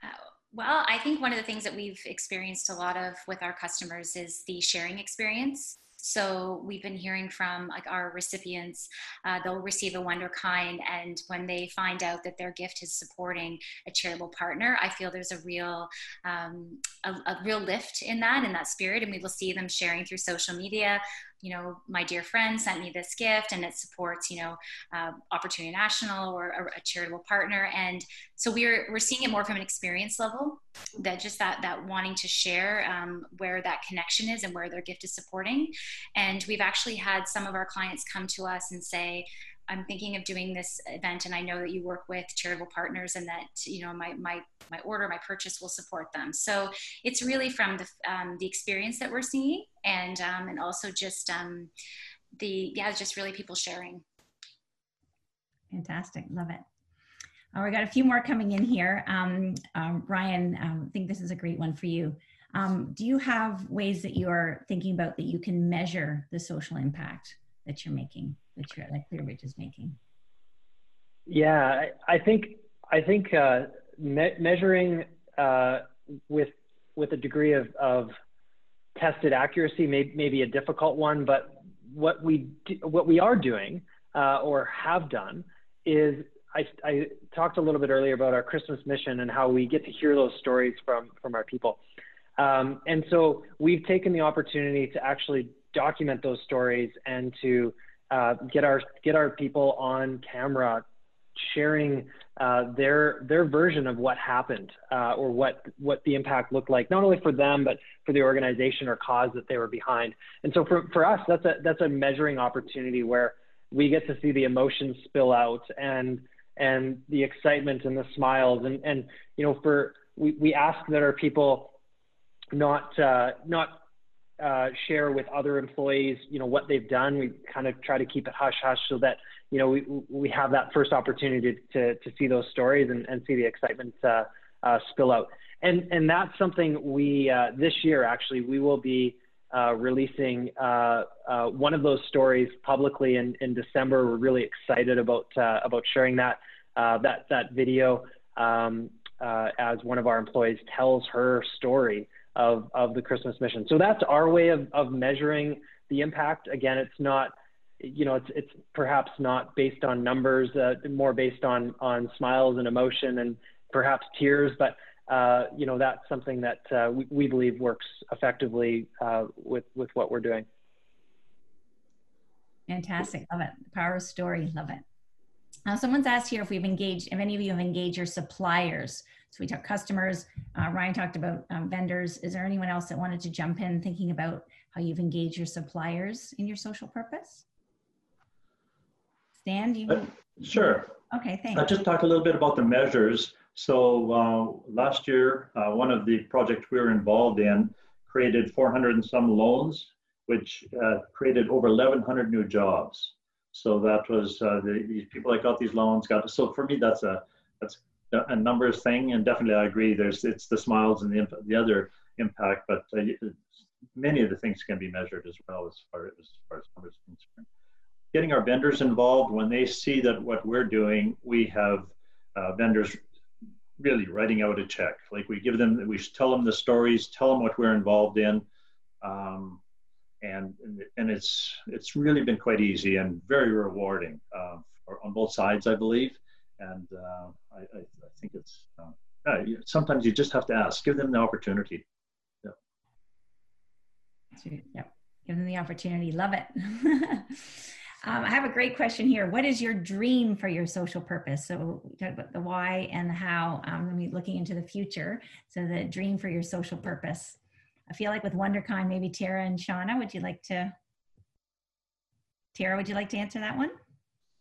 Uh, well, I think one of the things that we've experienced a lot of with our customers is the sharing experience. So we've been hearing from like our recipients, uh, they'll receive a Wonderkind, and when they find out that their gift is supporting a charitable partner, I feel there's a real um, a, a real lift in that in that spirit, and we will see them sharing through social media you know, my dear friend sent me this gift and it supports, you know, uh, Opportunity National or a, a, charitable partner. And so we're, we're seeing it more from an experience level that just that, that wanting to share um, where that connection is and where their gift is supporting. And we've actually had some of our clients come to us and say, I'm thinking of doing this event and I know that you work with charitable partners and that you know my my my order my purchase will support them. So it's really from the um, the experience that we're seeing and um, and also just um, the yeah just really people sharing. Fantastic. Love it. Oh, we got a few more coming in here. Um, um, Ryan um, I think this is a great one for you. Um, do you have ways that you are thinking about that you can measure the social impact that you're making that that Clearbridge is making? Yeah, I, I think I think uh, me measuring uh, with with a degree of, of tested accuracy may, may be a difficult one, but what we do, what we are doing uh, or have done is I, I, talked a little bit earlier about our Christmas mission and how we get to hear those stories from from our people. Um, and so we've taken the opportunity to actually document those stories and to uh, get our get our people on camera sharing uh, their their version of what happened uh, or what what the impact looked like not only for them but for the organization or cause that they were behind. And so for, for us that's a that's a measuring opportunity where we get to see the emotions spill out and and the excitement and the smiles. And and you know for we, we ask that our people not uh, not uh, share with other employees, you know, what they've done. We kind of try to keep it hush hush so that, you know, we, we have that first opportunity to, to see those stories and, and see the excitement uh, uh, spill out. And, and that's something we, uh, this year actually, we will be uh, releasing one of those stories publicly in, in December. We're really excited about, about sharing that, that, that video um, as one of our employees tells her story of, of the Christmas mission. So that's our way of, of measuring the impact. Again, it's not, you know, it's, it's perhaps not based on numbers, uh, more based on, on smiles and emotion and perhaps tears, but uh, you know, that's something that uh, we, we, believe works effectively uh, with, with what we're doing. Fantastic. Love it. The power of story. Love it. Now, someone's asked here if we've engaged, if any of you have engaged your suppliers so we talked customers. Uh, Ryan talked about um, vendors. Is there anyone else that wanted to jump in thinking about how you've engaged your suppliers in your social purpose? Stan, do you? Uh, sure. Okay, thanks. I'll just talk a little bit about the measures. So uh, last year, uh, one of the projects we were involved in created 400 and some loans, which uh, created over 1,100 new jobs. So that was uh, the, these people that got these loans got. So for me, that's a that's a numbers thing, and definitely I agree. There's it's the smiles and the the other impact, but uh, many of the things can be measured as well as far as, far as numbers concerned. Getting our vendors involved when they see that what we're doing, we have uh, vendors really writing out a check. Like we give them, we tell them the stories, tell them what we're involved in, um, and and it's it's really been quite easy and very rewarding uh, on both sides, I believe. And uh, I, I, I, think it's uh, sometimes you just have to ask, give them the opportunity. Yeah. Yep. Give them the opportunity. Love it. Um, I have a great question here. What is your dream for your social purpose? So we talked about the why and the how. Um, I mean, looking into the future. So the dream for your social purpose. I feel like with Wonderkind, maybe Tara and Shawna, would you like to? Tara, would you like to answer that one?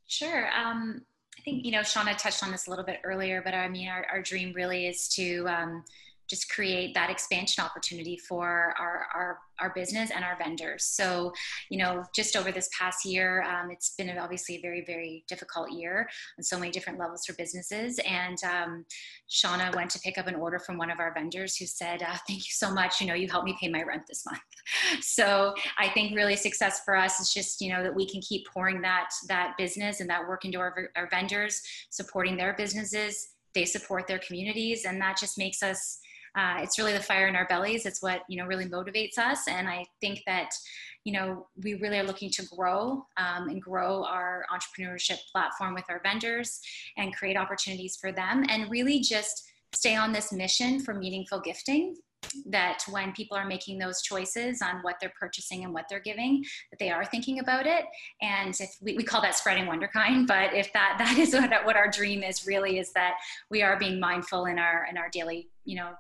Sure. Um, I think you know Shawna touched on this a little bit earlier, but I mean, our, our dream really is to um, just create that expansion opportunity for our, our, our business and our vendors. So, you know, just over this past year, um, it's been obviously a very, very difficult year on so many different levels for businesses. And um, Shawna went to pick up an order from one of our vendors who said, uh, thank you so much. You know, you helped me pay my rent this month. so I think really success for us is just, you know, that we can keep pouring that, that business and that work into our, our vendors, supporting their businesses. They support their communities and that just makes us uh, it's really the fire in our bellies. It's what you know really motivates us, and I think that you know we really are looking to grow um, and grow our entrepreneurship platform with our vendors and create opportunities for them, and really just stay on this mission for meaningful gifting that when people are making those choices on what they're purchasing and what they're giving that they are thinking about it. And if we, we call that spreading Wonderkind but if that that is what, what our dream is really is that we are being mindful in our in our daily you know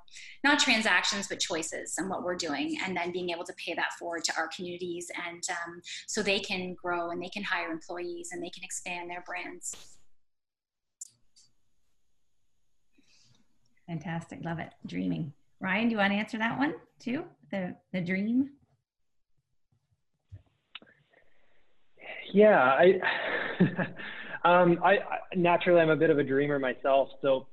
not transactions but choices and what we're doing and then being able to pay that forward to our communities and um, so they can grow and they can hire employees and they can expand their brands. Fantastic. Love it. Dreaming Ryan, do you want to answer that one too? The the dream. Yeah, I, um, I, naturally I'm a bit of a dreamer myself, so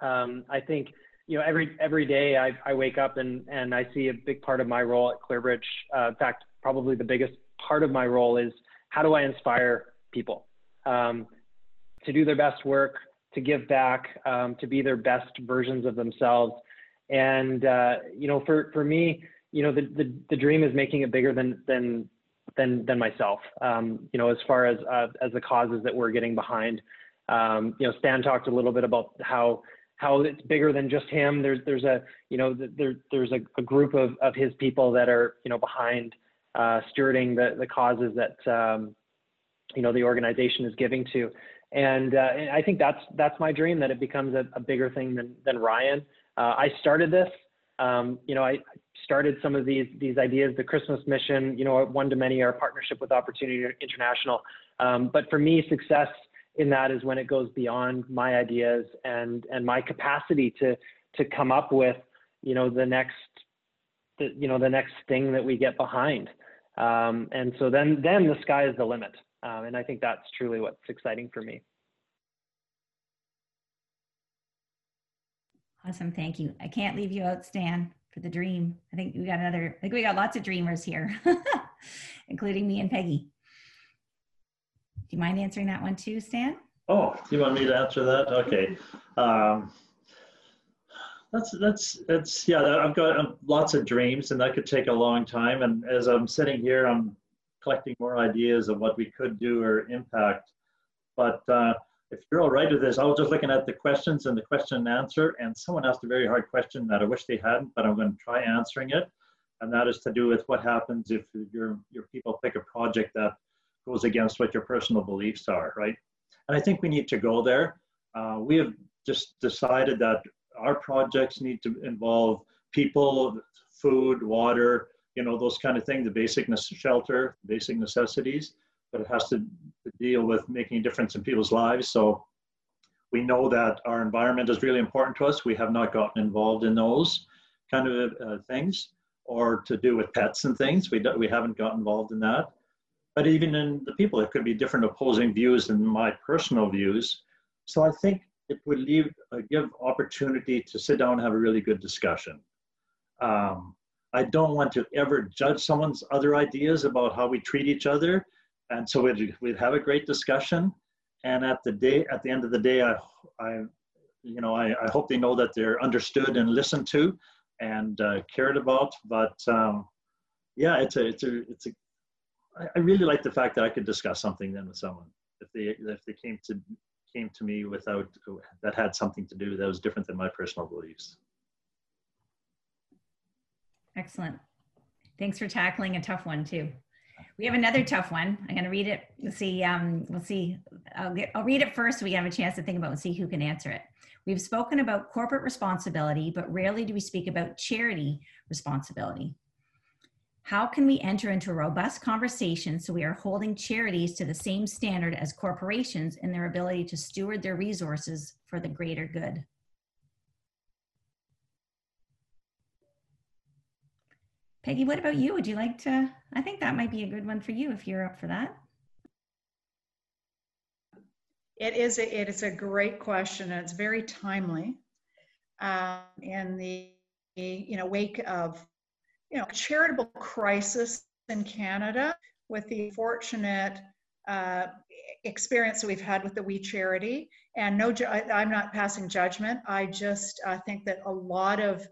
um, I think you know every every day I, I wake up and and I see a big part of my role at Clearbridge. Uh, in fact, probably the biggest part of my role is how do I inspire people um, to do their best work, to give back, um, to be their best versions of themselves, and uh, you know, for for me, you know, the, the the dream is making it bigger than than than than myself. Um, you know, as far as uh, as the causes that we're getting behind. Um, you know, Stan talked a little bit about how how it's bigger than just him. There's there's a you know there there's a, a group of of his people that are you know behind uh, stewarding the the causes that um, you know the organization is giving to. And, uh, and I think that's that's my dream that it becomes a, a bigger thing than than Ryan. Uh, I started this. Um, you know, I started some of these these ideas, the Christmas mission. You know, one to many, our partnership with Opportunity International. Um, but for me, success in that is when it goes beyond my ideas and and my capacity to to come up with you know the next the, you know the next thing that we get behind. Um, and so then then the sky is the limit. Um, and I think that's truly what's exciting for me. Awesome. Thank you. I can't leave you out, Stan, for the dream. I think we got another, I think we got lots of dreamers here, including me and Peggie. Do you mind answering that one too, Stan? Oh, you want me to answer that? Okay. Um, that's, that's, that's, yeah, I've got um, lots of dreams and that could take a long time. And as I'm sitting here, I'm collecting more ideas of what we could do or impact. But uh, if you're all right with this, I was just looking at the questions and the question and answer, and someone asked a very hard question that I wish they hadn't, but I'm going to try answering it. And that is to do with what happens if your, your people pick a project that goes against what your personal beliefs are, right? And I think we need to go there. Uh, we have just decided that our projects need to involve people, food, water, you know, those kind of things, the basic shelter, basic necessities but it has to deal with making a difference in people's lives. So we know that our environment is really important to us. We have not gotten involved in those kind of uh, things or to do with pets and things. We, do, we haven't got involved in that. But even in the people, it could be different opposing views than my personal views. So I think it would leave, uh, give opportunity to sit down and have a really good discussion. Um, I don't want to ever judge someone's other ideas about how we treat each other and so we'd, we'd have a great discussion. And at the day, at the end of the day, I, I you know, I, I hope they know that they're understood and listened to and uh, cared about. But um, yeah, it's a, it's a, it's a, I really like the fact that I could discuss something then with someone if they, if they came to, came to me without, that had something to do that was different than my personal beliefs. Excellent. Thanks for tackling a tough one too. We have another tough one. I'm going to read it. We'll see. Um, we'll see. I'll, get, I'll read it first so we have a chance to think about and see who can answer it. We've spoken about corporate responsibility, but rarely do we speak about charity responsibility. How can we enter into a robust conversation so we are holding charities to the same standard as corporations in their ability to steward their resources for the greater good? Peggie, what about you? Would you like to? I think that might be a good one for you if you're up for that. It is a, it is a great question and it's very timely um, in the you know wake of you know charitable crisis in Canada with the fortunate uh, experience that we've had with the We Charity. And no, I, am not passing judgment. I just uh, think that a lot of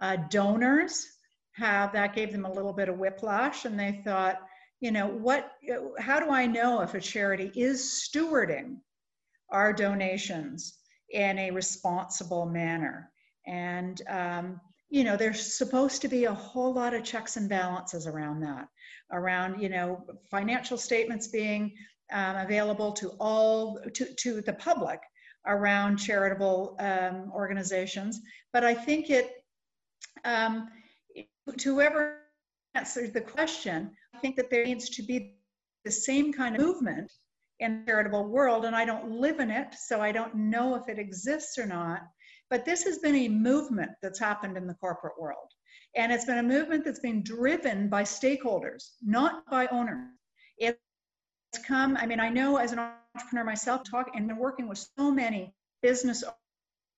uh, donors have that gave them a little bit of whiplash and they thought you know what how do i know if a charity is stewarding our donations in a responsible manner? And um, you know there's supposed to be a whole lot of checks and balances around that around you know financial statements being um, available to all to, to the public around charitable um, organizations. But i think it um, whoever answers the question, I think that there needs to be the same kind of movement in the charitable world, and I don't live in it, so I don't know if it exists or not. But this has been a movement that's happened in the corporate world. And it's been a movement that's been driven by stakeholders, not by owners. It's come, I mean, I know as an entrepreneur myself, talk and been working with so many business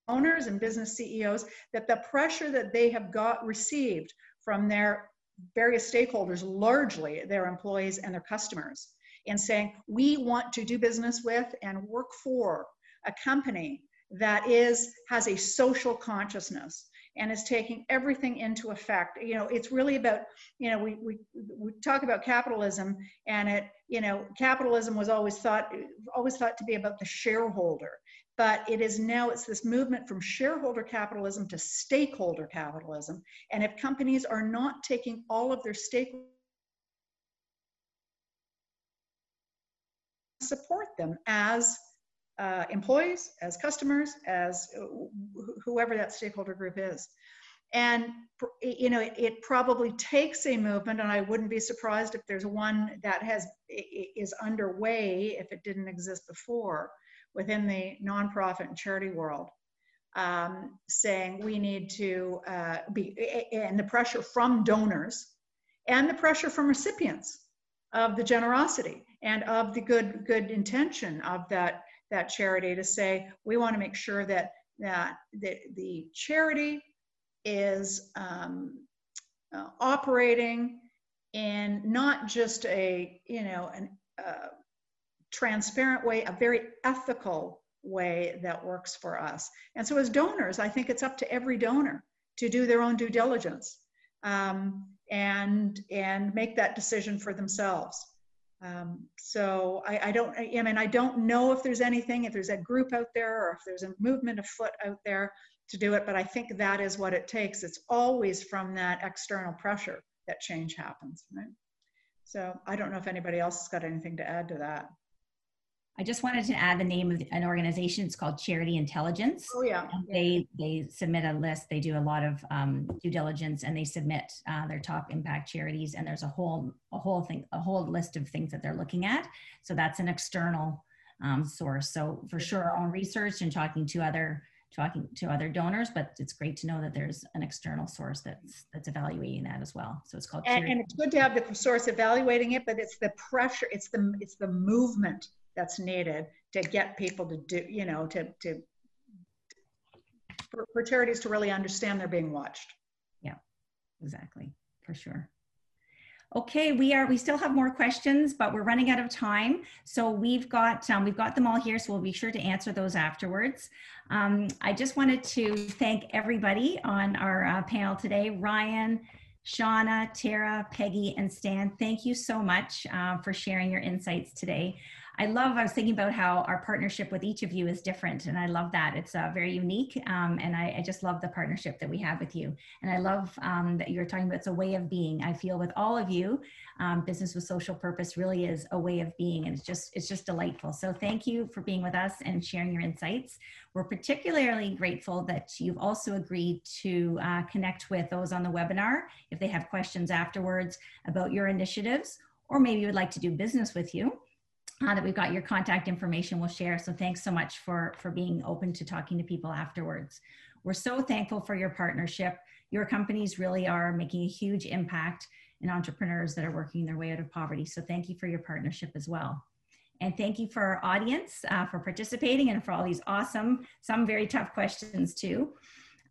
owners and business CEOs that the pressure that they have got received from their various stakeholders, largely their employees and their customers, in saying, we want to do business with and work for a company that is has a social consciousness and is taking everything into effect. You know it's really about you know we, we we talk about capitalism and it you know capitalism was always thought always thought to be about the shareholder but it is now it's this movement from shareholder capitalism to stakeholder capitalism. And if companies are not taking all of their stake support them as uh, employees as customers as whoever that stakeholder group is. And you know it, it, probably takes a movement and i wouldn't be surprised if there's one that has is underway if it didn't exist before within the nonprofit and charity world um, saying we need to uh, be, and the pressure from donors and the pressure from recipients of the generosity and of the good good intention of that that charity to say we want to make sure that that the, the charity is um, uh, operating in not just a you know an uh, transparent way, a very ethical way that works for us. And so, as donors, I think it's up to every donor to do their own due diligence um, and and make that decision for themselves. Um, so I, I, don't, I mean, I don't know if there's anything, if there's a group out there or if there's a movement afoot out there to do it, but I think that is what it takes. It's always from that external pressure that change happens, right? So I don't know if anybody else has got anything to add to that. I just wanted to add the name of an organization. It's called Charity Intelligence. Oh yeah. And they they submit a list. They do a lot of um, due diligence, and they submit uh, their top impact charities. And there's a whole a whole thing a whole list of things that they're looking at. So that's an external um, source. So for sure, our own research and talking to other talking to other donors. But it's great to know that there's an external source that's that's evaluating that as well. So it's called. And, and it's good to have the source evaluating it, but it's the pressure. It's the it's the movement that's needed to get people to do, you know, to, to for, for charities to really understand they're being watched. Yeah, exactly, for sure. Okay, we are. We still have more questions, but we're running out of time. So we've got um, we've got them all here. So we'll be sure to answer those afterwards. Um, I just wanted to thank everybody on our uh, panel today. Ryan, Shawna, Tara, Peggie, and Stan. Thank you so much uh, for sharing your insights today. I love, I was thinking about how our partnership with each of you is different. And I love that. It's uh, very unique. Um, and I, I, just love the partnership that we have with you. And I love um, that you're talking about it's a way of being. I feel with all of you, um, business with social purpose really is a way of being. And it's just, it's just delightful. So thank you for being with us and sharing your insights. We're particularly grateful that you've also agreed to uh, connect with those on the webinar if they have questions afterwards about your initiatives or maybe you'd like to do business with you uh, that we've got your contact information we'll share. So thanks so much for, for being open to talking to people afterwards. We're so thankful for your partnership. Your companies really are making a huge impact in entrepreneurs that are working their way out of poverty. So thank you for your partnership as well. And thank you for our audience uh, for participating and for all these awesome, some very tough questions too.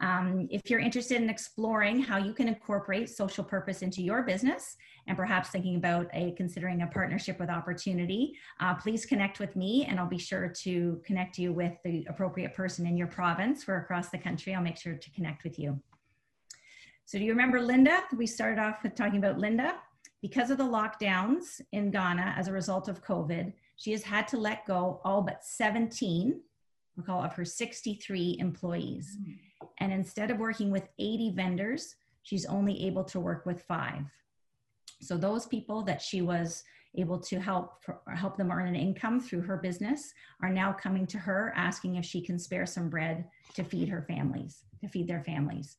Um, if you're interested in exploring how you can incorporate social purpose into your business and perhaps thinking about a considering a partnership with opportunity, uh, please connect with me and I'll be sure to connect you with the appropriate person in your province or across the country. I'll make sure to connect with you. So do you remember Linda? We started off with talking about Linda. Because of the lockdowns in Ghana as a result of COVID, she has had to let go all but 17 recall of her 63 employees. Mm-hmm. And instead of working with 80 vendors, she's only able to work with five. So those people that she was able to help help them earn an income through her business are now coming to her asking if she can spare some bread to feed her families, to feed their families.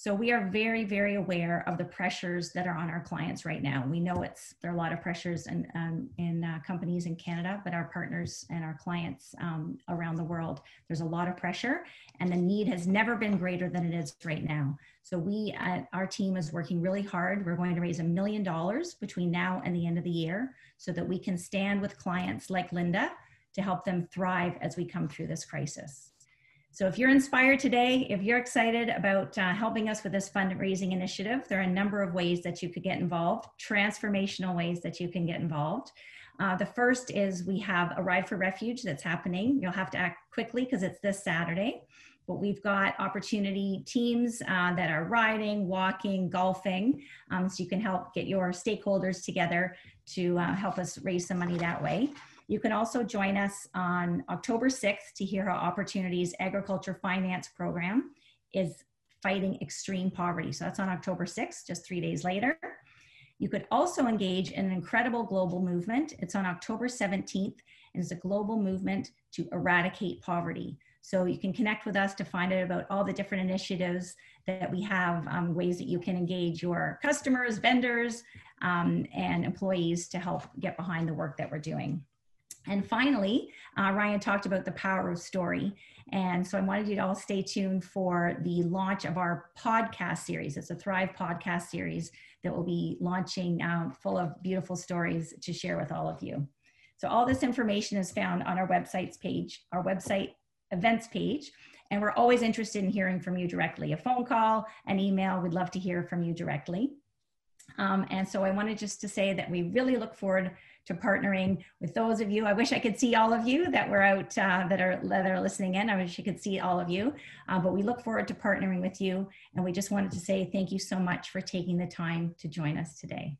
So we are very, very aware of the pressures that are on our clients right now. We know it's there are a lot of pressures in um, in uh, companies in Canada, but our partners and our clients um, around the world, there's a lot of pressure, and the need has never been greater than it is right now. So we, at our team, is working really hard. We're going to raise a million dollars between now and the end of the year, so that we can stand with clients like Linda to help them thrive as we come through this crisis. So if you're inspired today, if you're excited about uh, helping us with this fundraising initiative, there are a number of ways that you could get involved, transformational ways that you can get involved. Uh, the first is we have a ride for refuge that's happening. You'll have to act quickly because it's this Saturday. But we've got opportunity teams uh, that are riding, walking, golfing. Um, so you can help get your stakeholders together to uh, help us raise some money that way. You can also join us on October 6th to hear how Opportunities Agriculture Finance Program is fighting extreme poverty. So that's on October 6th, just three days later. You could also engage in an incredible global movement. It's on October 17th, and it's a global movement to eradicate poverty. So you can connect with us to find out about all the different initiatives that we have, um, ways that you can engage your customers, vendors, um, and employees to help get behind the work that we're doing. And finally, uh, Ryan talked about the power of story. And so I wanted you to all stay tuned for the launch of our podcast series. It's a Thrive podcast series that will be launching uh, full of beautiful stories to share with all of you. So all this information is found on our website's page, our website events page. And we're always interested in hearing from you directly. A phone call, an email, we'd love to hear from you directly. Um, and so I wanted just to say that we really look forward to partnering with those of you. I wish I could see all of you that were out uh, that are that are listening in. I wish you could see all of you, uh, but we look forward to partnering with you. And we just wanted to say thank you so much for taking the time to join us today.